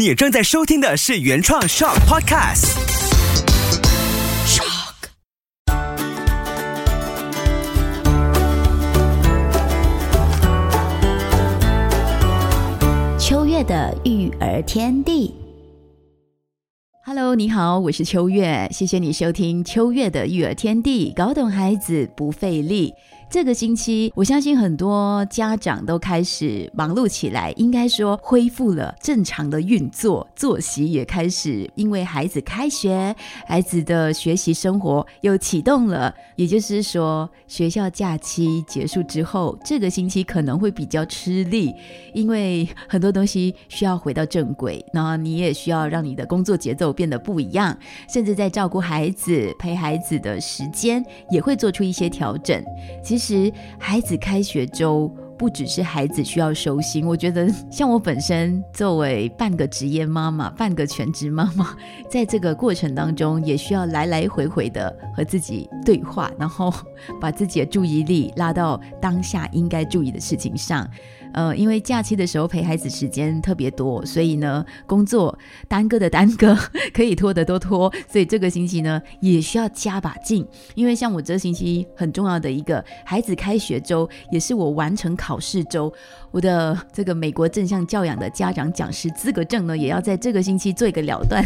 你正在收听的是原创 Shock Podcast。Shock。秋月的育儿天地。Hello，你好，我是秋月，谢谢你收听秋月的育儿天地，搞懂孩子不费力。这个星期，我相信很多家长都开始忙碌起来，应该说恢复了正常的运作，作息也开始，因为孩子开学，孩子的学习生活又启动了。也就是说，学校假期结束之后，这个星期可能会比较吃力，因为很多东西需要回到正轨，那你也需要让你的工作节奏变得不一样，甚至在照顾孩子、陪孩子的时间也会做出一些调整。其。其实孩子开学周不只是孩子需要收心，我觉得 像我本身作为半个职业妈妈、半个全职妈妈，在这个过程当中也需要来来回回的和自己对话，然后把自己的注意力拉到当下应该注意的事情上。呃，因为假期的时候陪孩子时间特别多，所以呢，工作耽搁的耽搁，可以拖的都拖，所以这个星期呢，也需要加把劲。因为像我这星期很重要的一个孩子开学周，也是我完成考试周，我的这个美国正向教养的家长讲师资格证呢，也要在这个星期做一个了断。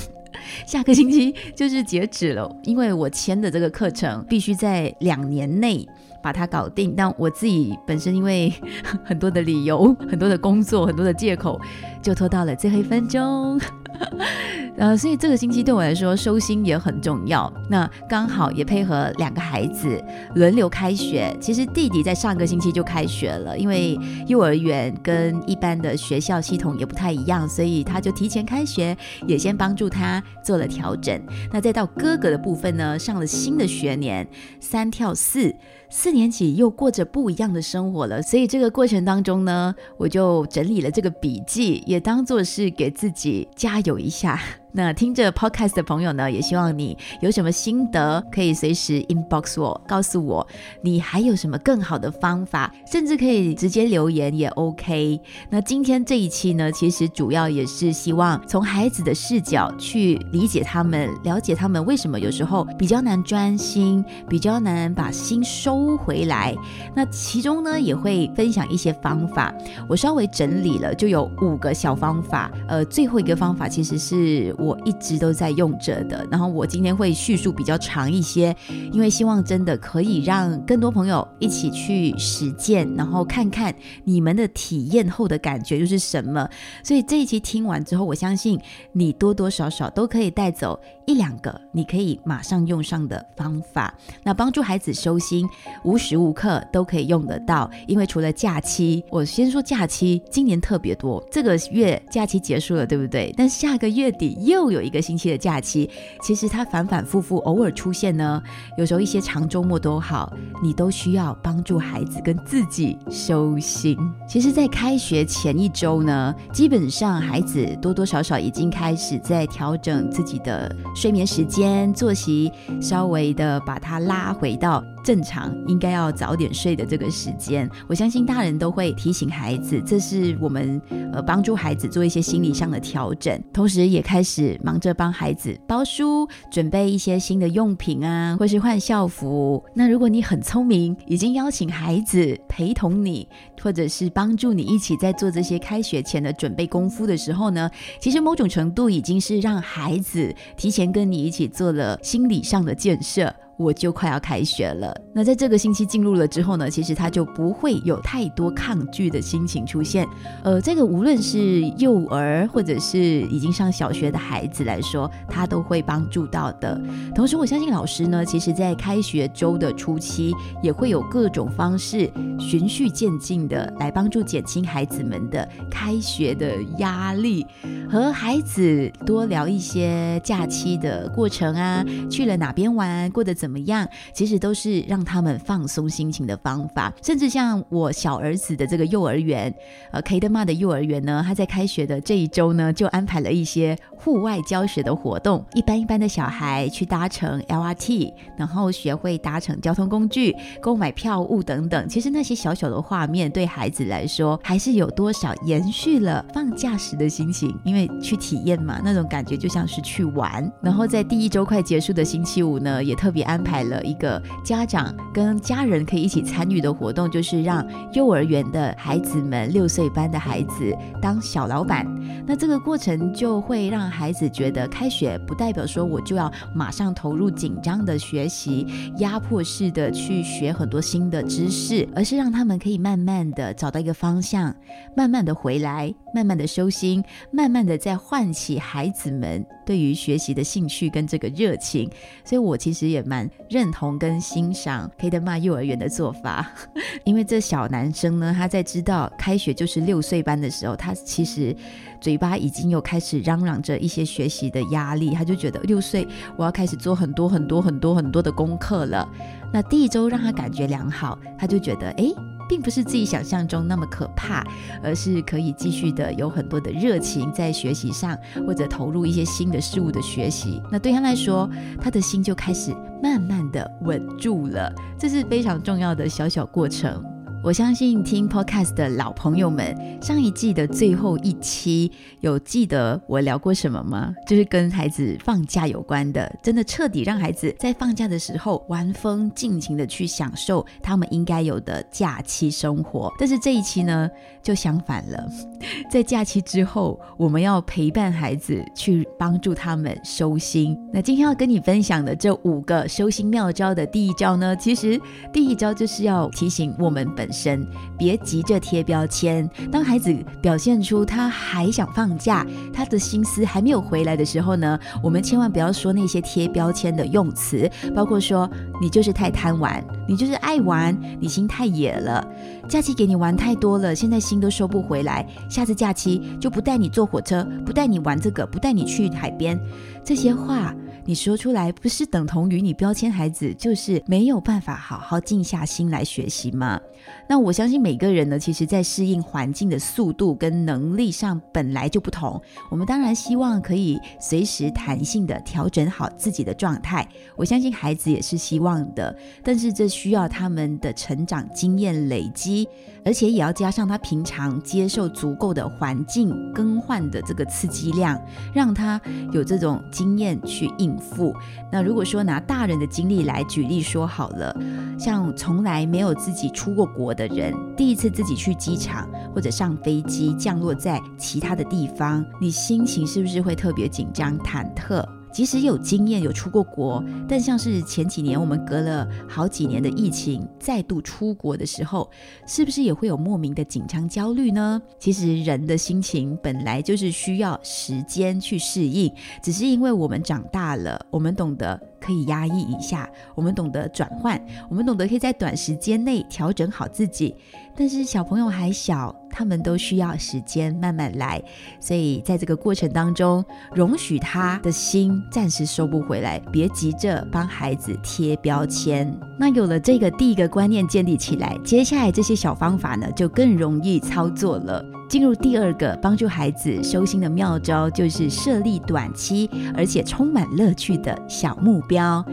下个星期就是截止了，因为我签的这个课程必须在两年内把它搞定。但我自己本身因为 很多的理由、很多的工作、很多的借口，就拖到了最后一分钟。呃，所以这个星期对我来说收心也很重要。那刚好也配合两个孩子轮流开学。其实弟弟在上个星期就开学了，因为幼儿园跟一般的学校系统也不太一样，所以他就提前开学，也先帮助他做了调整。那再到哥哥的部分呢，上了新的学年，三跳四。四年级又过着不一样的生活了，所以这个过程当中呢，我就整理了这个笔记，也当做是给自己加油一下。那听着 podcast 的朋友呢，也希望你有什么心得，可以随时 inbox 我，告诉我你还有什么更好的方法，甚至可以直接留言也 OK。那今天这一期呢，其实主要也是希望从孩子的视角去理解他们，了解他们为什么有时候比较难专心，比较难把心收回来。那其中呢，也会分享一些方法，我稍微整理了，就有五个小方法。呃，最后一个方法其实是。我一直都在用着的，然后我今天会叙述比较长一些，因为希望真的可以让更多朋友一起去实践，然后看看你们的体验后的感觉又是什么。所以这一期听完之后，我相信你多多少少都可以带走一两个你可以马上用上的方法，那帮助孩子收心，无时无刻都可以用得到。因为除了假期，我先说假期，今年特别多，这个月假期结束了，对不对？但下个月底又又有一个星期的假期，其实它反反复复，偶尔出现呢。有时候一些长周末都好，你都需要帮助孩子跟自己收心。其实，在开学前一周呢，基本上孩子多多少少已经开始在调整自己的睡眠时间、作息，稍微的把它拉回到。正常应该要早点睡的这个时间，我相信大人都会提醒孩子，这是我们呃帮助孩子做一些心理上的调整，同时也开始忙着帮孩子包书、准备一些新的用品啊，或是换校服。那如果你很聪明，已经邀请孩子陪同你，或者是帮助你一起在做这些开学前的准备功夫的时候呢，其实某种程度已经是让孩子提前跟你一起做了心理上的建设。我就快要开学了，那在这个星期进入了之后呢，其实他就不会有太多抗拒的心情出现。呃，这个无论是幼儿或者是已经上小学的孩子来说，他都会帮助到的。同时，我相信老师呢，其实在开学周的初期，也会有各种方式循序渐进的来帮助减轻孩子们的开学的压力，和孩子多聊一些假期的过程啊，去了哪边玩，过得怎怎。么样？其实都是让他们放松心情的方法。甚至像我小儿子的这个幼儿园，呃，K 的妈的幼儿园呢，他在开学的这一周呢，就安排了一些户外教学的活动，一般一般的小孩去搭乘 LRT，然后学会搭乘交通工具、购买票务等等。其实那些小小的画面，对孩子来说，还是有多少延续了放假时的心情，因为去体验嘛，那种感觉就像是去玩。然后在第一周快结束的星期五呢，也特别安安排了一个家长跟家人可以一起参与的活动，就是让幼儿园的孩子们六岁班的孩子当小老板。那这个过程就会让孩子觉得，开学不代表说我就要马上投入紧张的学习，压迫式的去学很多新的知识，而是让他们可以慢慢的找到一个方向，慢慢的回来，慢慢的收心，慢慢的再唤起孩子们对于学习的兴趣跟这个热情。所以我其实也蛮认同跟欣赏黑德玛幼儿园的做法，因为这小男生呢，他在知道开学就是六岁班的时候，他其实。嘴巴已经有开始嚷嚷着一些学习的压力，他就觉得六岁我要开始做很多很多很多很多的功课了。那第一周让他感觉良好，他就觉得哎，并不是自己想象中那么可怕，而是可以继续的有很多的热情在学习上，或者投入一些新的事物的学习。那对他来说，他的心就开始慢慢的稳住了，这是非常重要的小小过程。我相信听 podcast 的老朋友们，上一季的最后一期有记得我聊过什么吗？就是跟孩子放假有关的，真的彻底让孩子在放假的时候玩疯，尽情的去享受他们应该有的假期生活。但是这一期呢，就相反了，在假期之后，我们要陪伴孩子去帮助他们收心。那今天要跟你分享的这五个收心妙招的第一招呢，其实第一招就是要提醒我们本。身，别急着贴标签。当孩子表现出他还想放假，他的心思还没有回来的时候呢，我们千万不要说那些贴标签的用词，包括说你就是太贪玩，你就是爱玩，你心太野了。假期给你玩太多了，现在心都收不回来。下次假期就不带你坐火车，不带你玩这个，不带你去海边。这些话。你说出来不是等同于你标签孩子，就是没有办法好好静下心来学习吗？那我相信每个人呢，其实在适应环境的速度跟能力上本来就不同。我们当然希望可以随时弹性的调整好自己的状态。我相信孩子也是希望的，但是这需要他们的成长经验累积，而且也要加上他平常接受足够的环境更换的这个刺激量，让他有这种经验去应。付那如果说拿大人的经历来举例说好了，像从来没有自己出过国的人，第一次自己去机场或者上飞机降落在其他的地方，你心情是不是会特别紧张忐忑？即使有经验有出过国，但像是前几年我们隔了好几年的疫情再度出国的时候，是不是也会有莫名的紧张焦虑呢？其实人的心情本来就是需要时间去适应，只是因为我们长大了，我们懂得。可以压抑一下，我们懂得转换，我们懂得可以在短时间内调整好自己。但是小朋友还小，他们都需要时间慢慢来，所以在这个过程当中，容许他的心暂时收不回来，别急着帮孩子贴标签。那有了这个第一个观念建立起来，接下来这些小方法呢，就更容易操作了。进入第二个帮助孩子收心的妙招，就是设立短期而且充满乐趣的小目标。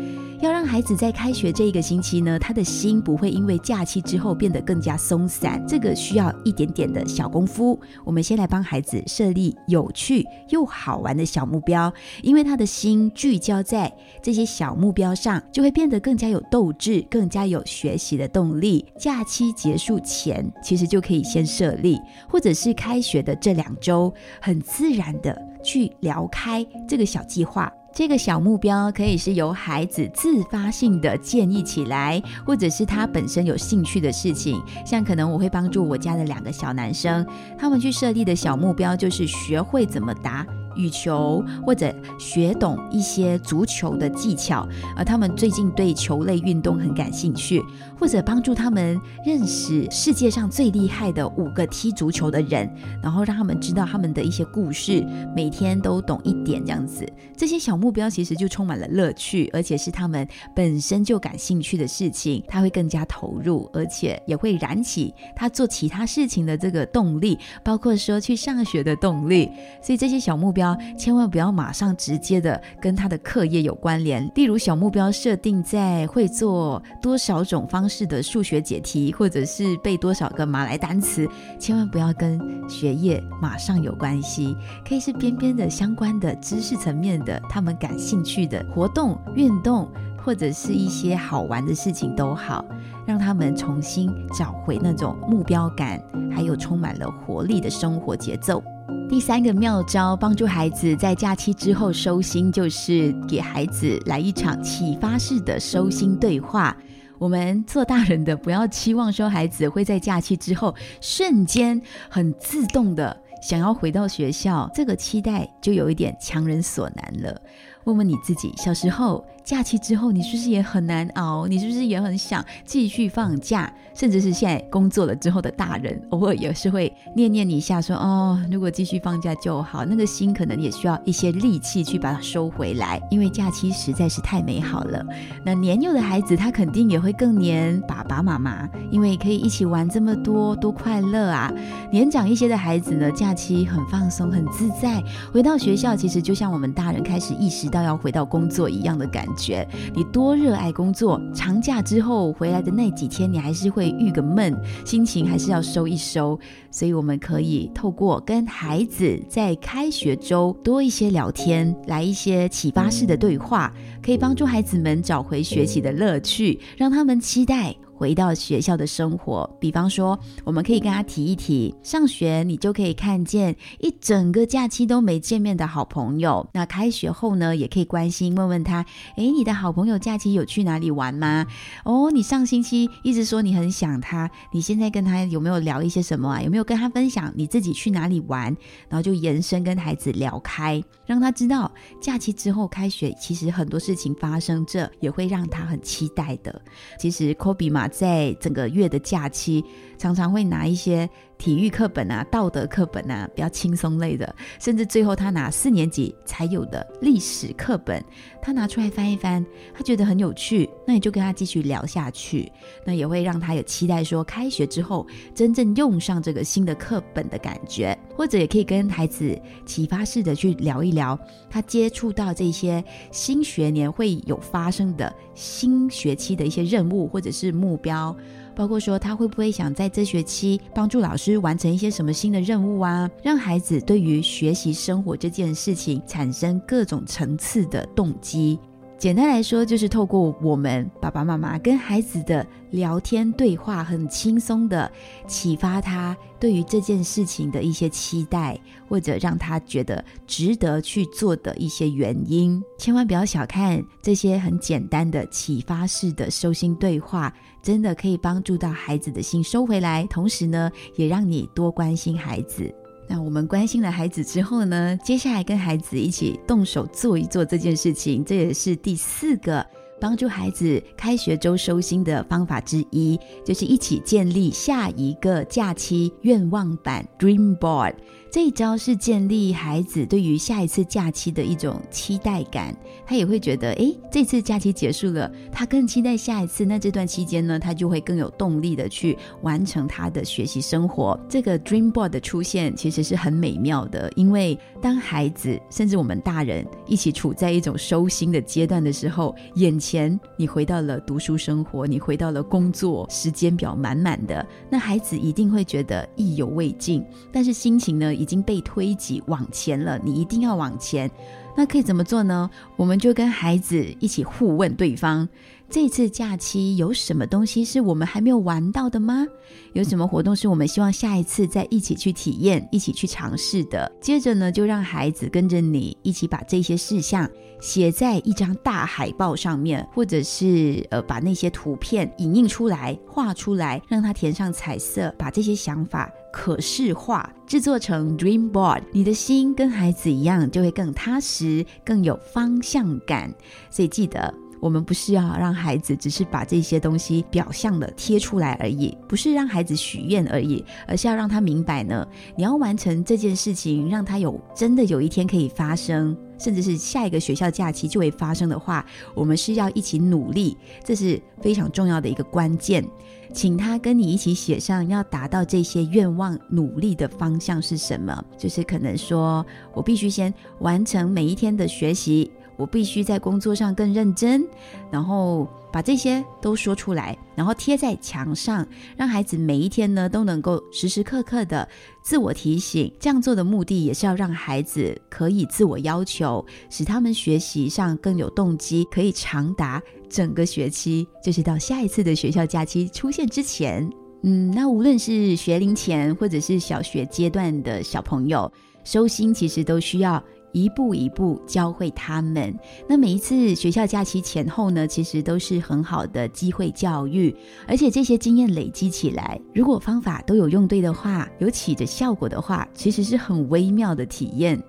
要让孩子在开学这一个星期呢，他的心不会因为假期之后变得更加松散，这个需要一点点的小功夫。我们先来帮孩子设立有趣又好玩的小目标，因为他的心聚焦在这些小目标上，就会变得更加有斗志，更加有学习的动力。假期结束前，其实就可以先设立，或者是开学的这两周，很自然的去聊开这个小计划。这个小目标可以是由孩子自发性的建议起来，或者是他本身有兴趣的事情。像可能我会帮助我家的两个小男生，他们去设立的小目标就是学会怎么答。羽球或者学懂一些足球的技巧，而他们最近对球类运动很感兴趣，或者帮助他们认识世界上最厉害的五个踢足球的人，然后让他们知道他们的一些故事，每天都懂一点这样子。这些小目标其实就充满了乐趣，而且是他们本身就感兴趣的事情，他会更加投入，而且也会燃起他做其他事情的这个动力，包括说去上学的动力。所以这些小目标。标千万不要马上直接的跟他的课业有关联。例如小目标设定在会做多少种方式的数学解题，或者是背多少个马来单词，千万不要跟学业马上有关系，可以是边边的相关的知识层面的，他们感兴趣的活动、运动。或者是一些好玩的事情都好，让他们重新找回那种目标感，还有充满了活力的生活节奏。第三个妙招，帮助孩子在假期之后收心，就是给孩子来一场启发式的收心对话。我们做大人的，不要期望说孩子会在假期之后瞬间很自动的想要回到学校，这个期待就有一点强人所难了。问问你自己，小时候。假期之后，你是不是也很难熬？你是不是也很想继续放假？甚至是现在工作了之后的大人，偶尔也是会念念你一下，说：“哦，如果继续放假就好。”那个心可能也需要一些力气去把它收回来，因为假期实在是太美好了。那年幼的孩子，他肯定也会更黏爸爸妈妈，因为可以一起玩这么多，多快乐啊！年长一些的孩子呢，假期很放松、很自在，回到学校，其实就像我们大人开始意识到要回到工作一样的感。觉你多热爱工作，长假之后回来的那几天，你还是会郁个闷，心情还是要收一收。所以我们可以透过跟孩子在开学周多一些聊天，来一些启发式的对话，可以帮助孩子们找回学习的乐趣，让他们期待。回到学校的生活，比方说，我们可以跟他提一提，上学你就可以看见一整个假期都没见面的好朋友。那开学后呢，也可以关心问问他，诶，你的好朋友假期有去哪里玩吗？哦，你上星期一直说你很想他，你现在跟他有没有聊一些什么啊？有没有跟他分享你自己去哪里玩？然后就延伸跟孩子聊开，让他知道假期之后开学，其实很多事情发生，这也会让他很期待的。其实科比嘛。在整个月的假期，常常会拿一些。体育课本啊，道德课本啊，比较轻松类的，甚至最后他拿四年级才有的历史课本，他拿出来翻一翻，他觉得很有趣，那你就跟他继续聊下去，那也会让他有期待，说开学之后真正用上这个新的课本的感觉，或者也可以跟孩子启发式的去聊一聊，他接触到这些新学年会有发生的新学期的一些任务或者是目标。包括说他会不会想在这学期帮助老师完成一些什么新的任务啊？让孩子对于学习生活这件事情产生各种层次的动机。简单来说，就是透过我们爸爸妈妈跟孩子的聊天对话，很轻松的启发他对于这件事情的一些期待，或者让他觉得值得去做的一些原因。千万不要小看这些很简单的启发式的收心对话，真的可以帮助到孩子的心收回来，同时呢，也让你多关心孩子。那我们关心了孩子之后呢，接下来跟孩子一起动手做一做这件事情，这也是第四个帮助孩子开学周收心的方法之一，就是一起建立下一个假期愿望版 Dream Board。这一招是建立孩子对于下一次假期的一种期待感，他也会觉得，哎，这次假期结束了，他更期待下一次。那这段期间呢，他就会更有动力的去完成他的学习生活。这个 Dream Board 的出现其实是很美妙的，因为当孩子甚至我们大人一起处在一种收心的阶段的时候，眼前前你回到了读书生活，你回到了工作，时间表满满的，那孩子一定会觉得意犹未尽，但是心情呢？已经被推挤往前了，你一定要往前。那可以怎么做呢？我们就跟孩子一起互问对方：这次假期有什么东西是我们还没有玩到的吗？有什么活动是我们希望下一次再一起去体验、一起去尝试的？接着呢，就让孩子跟着你一起把这些事项写在一张大海报上面，或者是呃把那些图片影印出来、画出来，让他填上彩色，把这些想法。可视化制作成 Dream Board，你的心跟孩子一样，就会更踏实、更有方向感。所以记得，我们不是要让孩子只是把这些东西表象的贴出来而已，不是让孩子许愿而已，而是要让他明白呢，你要完成这件事情，让他有真的有一天可以发生。甚至是下一个学校假期就会发生的话，我们是要一起努力，这是非常重要的一个关键。请他跟你一起写上要达到这些愿望努力的方向是什么，就是可能说我必须先完成每一天的学习。我必须在工作上更认真，然后把这些都说出来，然后贴在墙上，让孩子每一天呢都能够时时刻刻的自我提醒。这样做的目的也是要让孩子可以自我要求，使他们学习上更有动机，可以长达整个学期，就是到下一次的学校假期出现之前。嗯，那无论是学龄前或者是小学阶段的小朋友，收心其实都需要。一步一步教会他们。那每一次学校假期前后呢，其实都是很好的机会教育，而且这些经验累积起来，如果方法都有用对的话，有起着效果的话，其实是很微妙的体验。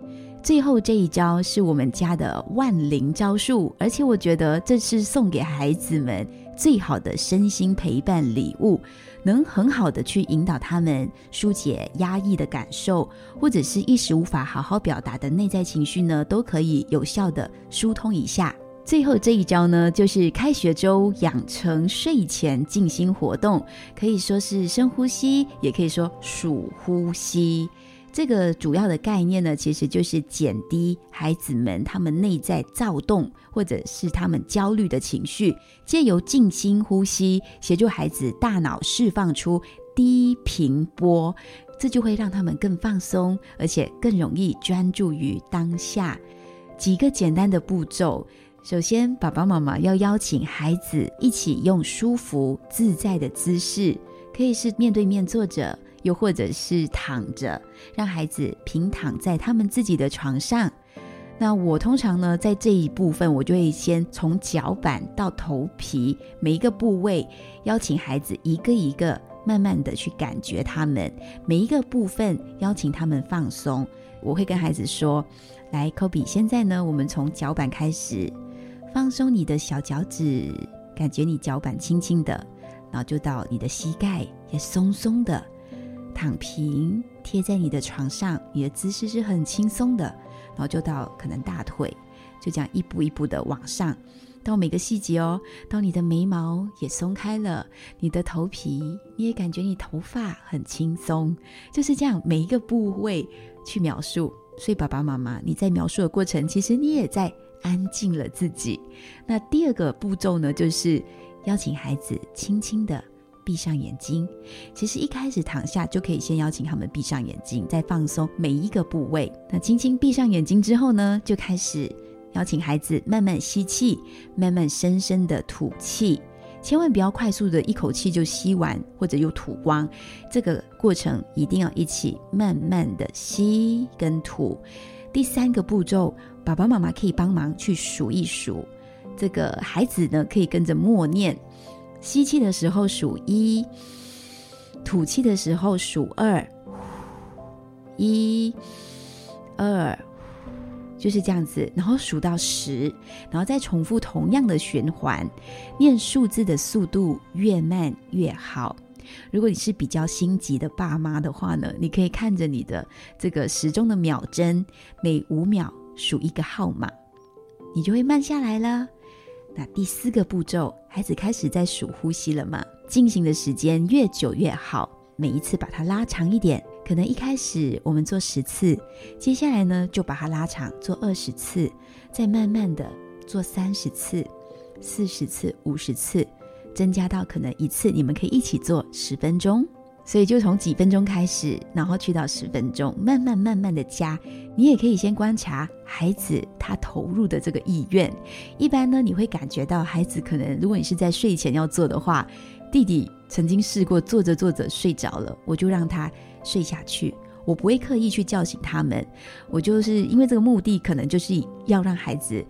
最后这一招是我们家的万灵招数，而且我觉得这是送给孩子们最好的身心陪伴礼物。能很好的去引导他们疏解压抑的感受，或者是一时无法好好表达的内在情绪呢，都可以有效的疏通一下。最后这一招呢，就是开学周养成睡前静心活动，可以说是深呼吸，也可以说数呼吸。这个主要的概念呢，其实就是减低孩子们他们内在躁动或者是他们焦虑的情绪，借由静心呼吸，协助孩子大脑释放出低频波，这就会让他们更放松，而且更容易专注于当下。几个简单的步骤，首先，爸爸妈妈要邀请孩子一起用舒服自在的姿势，可以是面对面坐着。又或者是躺着，让孩子平躺在他们自己的床上。那我通常呢，在这一部分，我就会先从脚板到头皮每一个部位，邀请孩子一个一个慢慢的去感觉他们每一个部分，邀请他们放松。我会跟孩子说：“来，科比，现在呢，我们从脚板开始放松你的小脚趾，感觉你脚板轻轻的，然后就到你的膝盖也松松的。”躺平贴在你的床上，你的姿势是很轻松的，然后就到可能大腿，就这样一步一步的往上，到每个细节哦，到你的眉毛也松开了，你的头皮你也感觉你头发很轻松，就是这样每一个部位去描述。所以爸爸妈妈你在描述的过程，其实你也在安静了自己。那第二个步骤呢，就是邀请孩子轻轻的。闭上眼睛，其实一开始躺下就可以先邀请他们闭上眼睛，再放松每一个部位。那轻轻闭上眼睛之后呢，就开始邀请孩子慢慢吸气，慢慢深深的吐气，千万不要快速的一口气就吸完或者又吐光。这个过程一定要一起慢慢的吸跟吐。第三个步骤，爸爸妈妈可以帮忙去数一数，这个孩子呢可以跟着默念。吸气的时候数一，吐气的时候数二，一、二，就是这样子，然后数到十，然后再重复同样的循环，念数字的速度越慢越好。如果你是比较心急的爸妈的话呢，你可以看着你的这个时钟的秒针，每五秒数一个号码，你就会慢下来了。那第四个步骤，孩子开始在数呼吸了嘛？进行的时间越久越好，每一次把它拉长一点。可能一开始我们做十次，接下来呢就把它拉长做二十次，再慢慢的做三十次、四十次、五十次，增加到可能一次你们可以一起做十分钟。所以就从几分钟开始，然后去到十分钟，慢慢慢慢的加。你也可以先观察孩子他投入的这个意愿。一般呢，你会感觉到孩子可能，如果你是在睡前要做的话，弟弟曾经试过做着做着睡着了，我就让他睡下去，我不会刻意去叫醒他们。我就是因为这个目的，可能就是要让孩子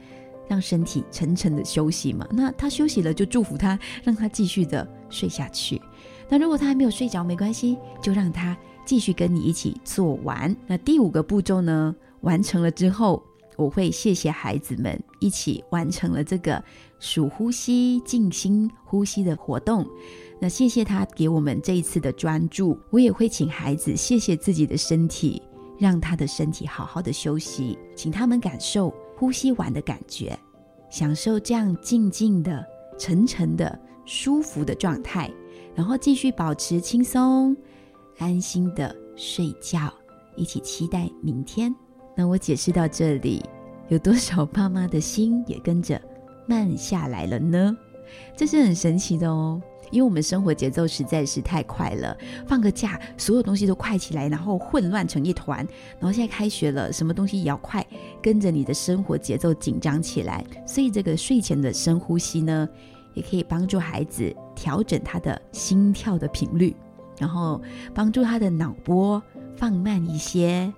让身体沉沉的休息嘛。那他休息了，就祝福他，让他继续的睡下去。那如果他还没有睡着，没关系，就让他继续跟你一起做完。那第五个步骤呢，完成了之后，我会谢谢孩子们一起完成了这个数呼吸、静心呼吸的活动。那谢谢他给我们这一次的专注，我也会请孩子谢谢自己的身体，让他的身体好好的休息，请他们感受。呼吸完的感觉，享受这样静静的、沉沉的、舒服的状态，然后继续保持轻松、安心的睡觉，一起期待明天。那我解释到这里，有多少爸妈的心也跟着慢下来了呢？这是很神奇的哦，因为我们生活节奏实在是太快了。放个假，所有东西都快起来，然后混乱成一团。然后现在开学了，什么东西也要快，跟着你的生活节奏紧张起来。所以这个睡前的深呼吸呢，也可以帮助孩子调整他的心跳的频率，然后帮助他的脑波放慢一些。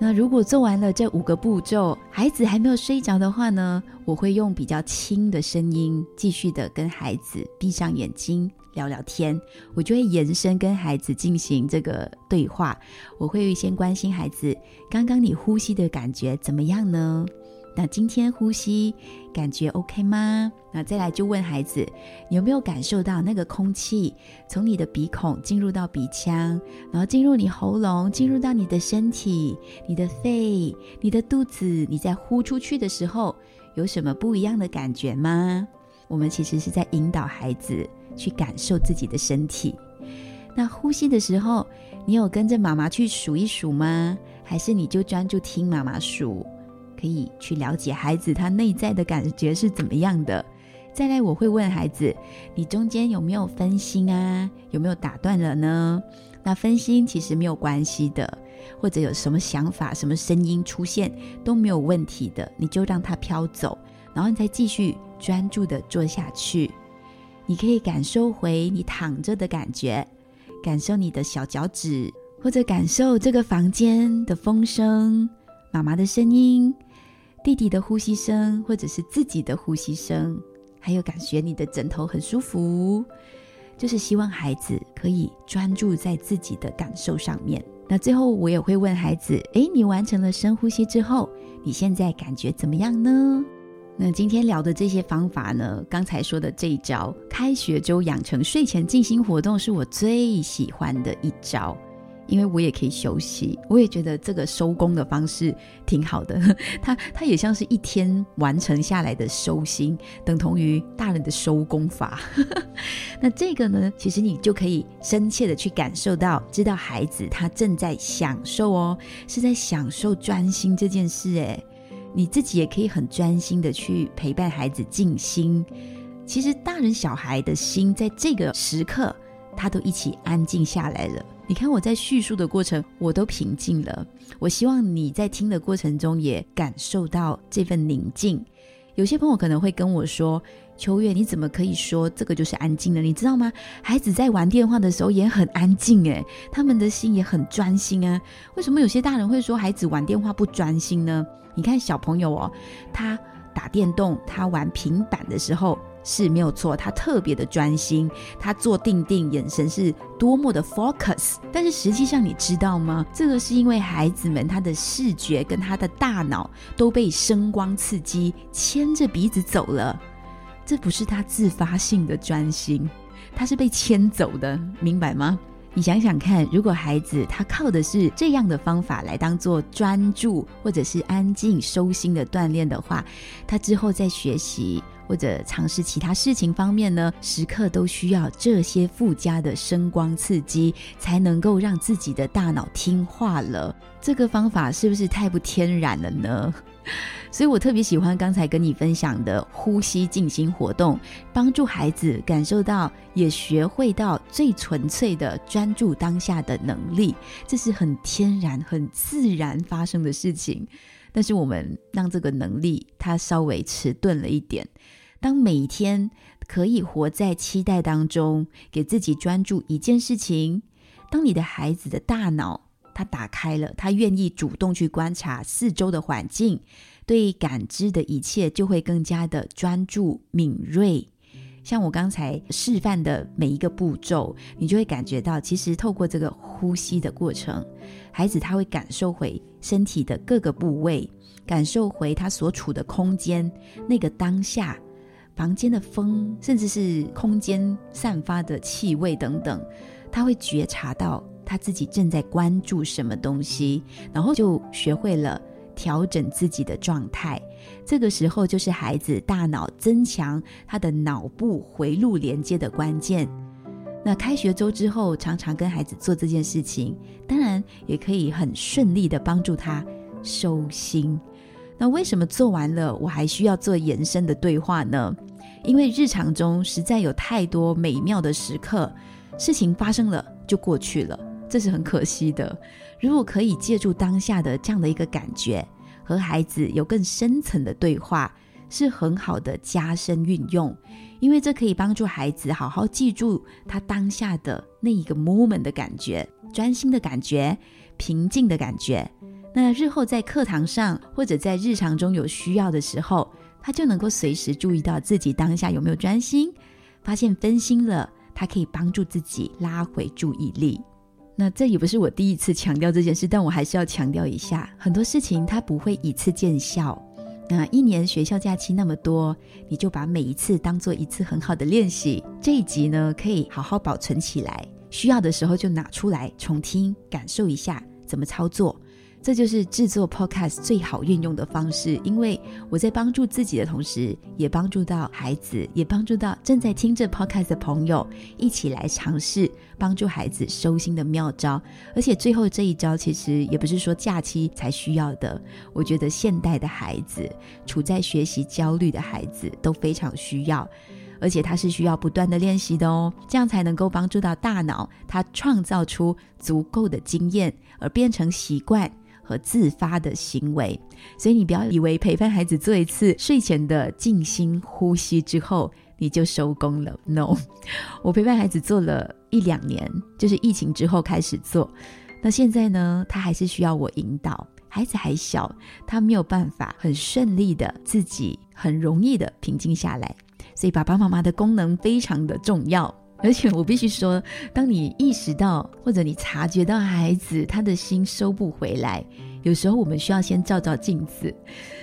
那如果做完了这五个步骤，孩子还没有睡着的话呢，我会用比较轻的声音，继续的跟孩子闭上眼睛聊聊天。我就会延伸跟孩子进行这个对话。我会先关心孩子，刚刚你呼吸的感觉怎么样呢？那今天呼吸感觉 OK 吗？那再来就问孩子，有没有感受到那个空气从你的鼻孔进入到鼻腔，然后进入你喉咙，进入到你的身体、你的肺、你的肚子？你在呼出去的时候有什么不一样的感觉吗？我们其实是在引导孩子去感受自己的身体。那呼吸的时候，你有跟着妈妈去数一数吗？还是你就专注听妈妈数？可以去了解孩子他内在的感觉是怎么样的。再来，我会问孩子：你中间有没有分心啊？有没有打断了呢？那分心其实没有关系的，或者有什么想法、什么声音出现都没有问题的，你就让它飘走，然后你再继续专注的做下去。你可以感受回你躺着的感觉，感受你的小脚趾，或者感受这个房间的风声、妈妈的声音。弟弟的呼吸声，或者是自己的呼吸声，还有感觉你的枕头很舒服，就是希望孩子可以专注在自己的感受上面。那最后我也会问孩子：诶，你完成了深呼吸之后，你现在感觉怎么样呢？那今天聊的这些方法呢，刚才说的这一招开学周养成睡前静心活动，是我最喜欢的一招。因为我也可以休息，我也觉得这个收工的方式挺好的。它它也像是一天完成下来的收心，等同于大人的收工法。那这个呢，其实你就可以深切的去感受到，知道孩子他正在享受哦，是在享受专心这件事。诶，你自己也可以很专心的去陪伴孩子静心。其实大人小孩的心在这个时刻，他都一起安静下来了。你看我在叙述的过程，我都平静了。我希望你在听的过程中也感受到这份宁静。有些朋友可能会跟我说：“秋月，你怎么可以说这个就是安静呢？你知道吗？孩子在玩电话的时候也很安静，诶，他们的心也很专心啊。为什么有些大人会说孩子玩电话不专心呢？你看小朋友哦，他打电动，他玩平板的时候。”是没有错，他特别的专心，他坐定定，眼神是多么的 focus。但是实际上，你知道吗？这个是因为孩子们他的视觉跟他的大脑都被声光刺激，牵着鼻子走了。这不是他自发性的专心，他是被牵走的，明白吗？你想想看，如果孩子他靠的是这样的方法来当做专注或者是安静收心的锻炼的话，他之后在学习。或者尝试其他事情方面呢，时刻都需要这些附加的声光刺激，才能够让自己的大脑听话了。这个方法是不是太不天然了呢？所以我特别喜欢刚才跟你分享的呼吸静心活动，帮助孩子感受到，也学会到最纯粹的专注当下的能力。这是很天然、很自然发生的事情，但是我们让这个能力它稍微迟钝了一点。当每一天可以活在期待当中，给自己专注一件事情。当你的孩子的大脑他打开了，他愿意主动去观察四周的环境，对感知的一切就会更加的专注敏锐。像我刚才示范的每一个步骤，你就会感觉到，其实透过这个呼吸的过程，孩子他会感受回身体的各个部位，感受回他所处的空间那个当下。房间的风，甚至是空间散发的气味等等，他会觉察到他自己正在关注什么东西，然后就学会了调整自己的状态。这个时候就是孩子大脑增强他的脑部回路连接的关键。那开学周之后，常常跟孩子做这件事情，当然也可以很顺利的帮助他收心。那为什么做完了，我还需要做延伸的对话呢？因为日常中实在有太多美妙的时刻，事情发生了就过去了，这是很可惜的。如果可以借助当下的这样的一个感觉，和孩子有更深层的对话，是很好的加深运用。因为这可以帮助孩子好好记住他当下的那一个 moment 的感觉，专心的感觉，平静的感觉。那日后在课堂上或者在日常中有需要的时候，他就能够随时注意到自己当下有没有专心，发现分心了，他可以帮助自己拉回注意力。那这也不是我第一次强调这件事，但我还是要强调一下，很多事情它不会一次见效。那一年学校假期那么多，你就把每一次当做一次很好的练习。这一集呢，可以好好保存起来，需要的时候就拿出来重听，感受一下怎么操作。这就是制作 Podcast 最好运用的方式，因为我在帮助自己的同时，也帮助到孩子，也帮助到正在听着 Podcast 的朋友，一起来尝试帮助孩子收心的妙招。而且最后这一招，其实也不是说假期才需要的。我觉得现代的孩子，处在学习焦虑的孩子都非常需要，而且它是需要不断的练习的哦，这样才能够帮助到大脑，它创造出足够的经验，而变成习惯。和自发的行为，所以你不要以为陪伴孩子做一次睡前的静心呼吸之后你就收工了。No，我陪伴孩子做了一两年，就是疫情之后开始做。那现在呢，他还是需要我引导。孩子还小，他没有办法很顺利的自己很容易的平静下来，所以爸爸妈妈的功能非常的重要。而且我必须说，当你意识到或者你察觉到孩子他的心收不回来，有时候我们需要先照照镜子，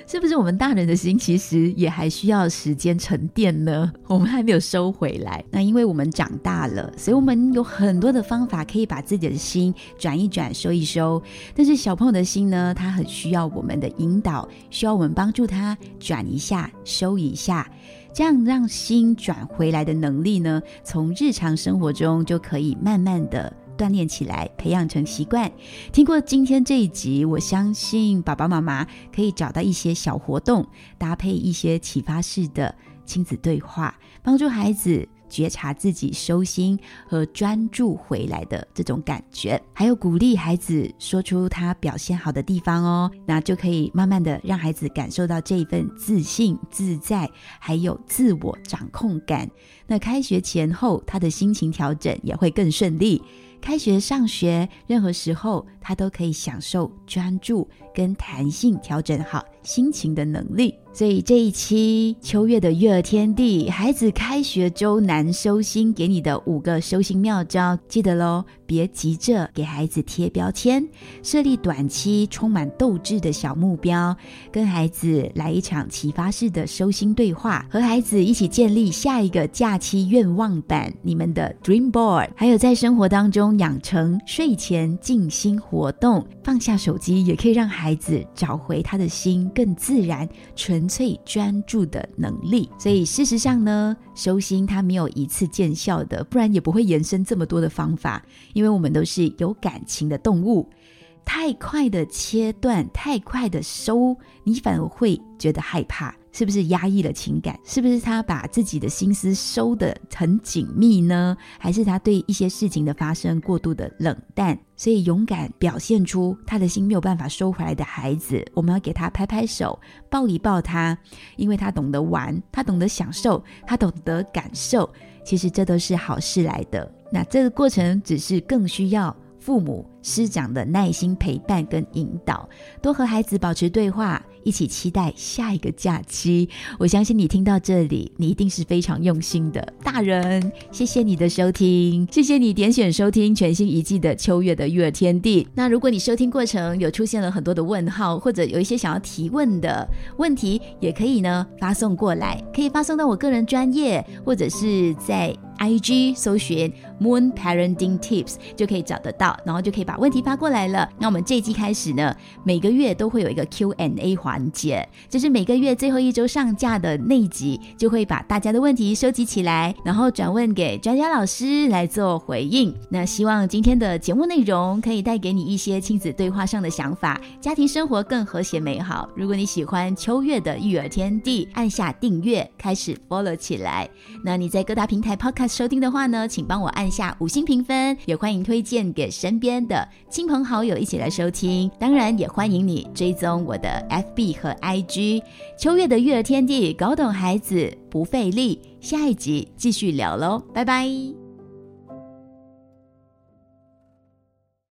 是不是我们大人的心其实也还需要时间沉淀呢？我们还没有收回来。那因为我们长大了，所以我们有很多的方法可以把自己的心转一转、收一收。但是小朋友的心呢，他很需要我们的引导，需要我们帮助他转一下、收一下。这样让心转回来的能力呢，从日常生活中就可以慢慢的锻炼起来，培养成习惯。听过今天这一集，我相信爸爸妈妈可以找到一些小活动，搭配一些启发式的亲子对话，帮助孩子。觉察自己收心和专注回来的这种感觉，还有鼓励孩子说出他表现好的地方哦，那就可以慢慢的让孩子感受到这一份自信、自在，还有自我掌控感。那开学前后，他的心情调整也会更顺利。开学上学，任何时候他都可以享受专注跟弹性调整好心情的能力。所以这一期秋月的育儿天地，孩子开学周难收心，给你的五个收心妙招，记得喽！别急着给孩子贴标签，设立短期充满斗志的小目标，跟孩子来一场启发式的收心对话，和孩子一起建立下一个假期愿望版，你们的 Dream Board。还有在生活当中养成睡前静心活动，放下手机，也可以让孩子找回他的心，更自然纯。纯粹专注的能力，所以事实上呢，收心它没有一次见效的，不然也不会延伸这么多的方法。因为我们都是有感情的动物，太快的切断，太快的收，你反而会觉得害怕。是不是压抑了情感？是不是他把自己的心思收得很紧密呢？还是他对一些事情的发生过度的冷淡？所以勇敢表现出他的心没有办法收回来的孩子，我们要给他拍拍手，抱一抱他，因为他懂得玩，他懂得享受，他懂得感受。其实这都是好事来的。那这个过程只是更需要。父母师长的耐心陪伴跟引导，多和孩子保持对话，一起期待下一个假期。我相信你听到这里，你一定是非常用心的大人。谢谢你的收听，谢谢你点选收听全新一季的秋月的育儿天地。那如果你收听过程有出现了很多的问号，或者有一些想要提问的问题，也可以呢发送过来，可以发送到我个人专业，或者是在 IG 搜寻。Moon Parenting Tips 就可以找得到，然后就可以把问题发过来了。那我们这一季开始呢，每个月都会有一个 Q&A 环节，就是每个月最后一周上架的那一集，就会把大家的问题收集起来，然后转问给专家老师来做回应。那希望今天的节目内容可以带给你一些亲子对话上的想法，家庭生活更和谐美好。如果你喜欢秋月的育儿天地，按下订阅，开始 follow 起来。那你在各大平台 podcast 收听的话呢，请帮我按按下五星评分，也欢迎推荐给身边的亲朋好友一起来收听。当然，也欢迎你追踪我的 FB 和 IG。秋月的育儿天地，搞懂孩子不费力。下一集继续聊喽，拜拜。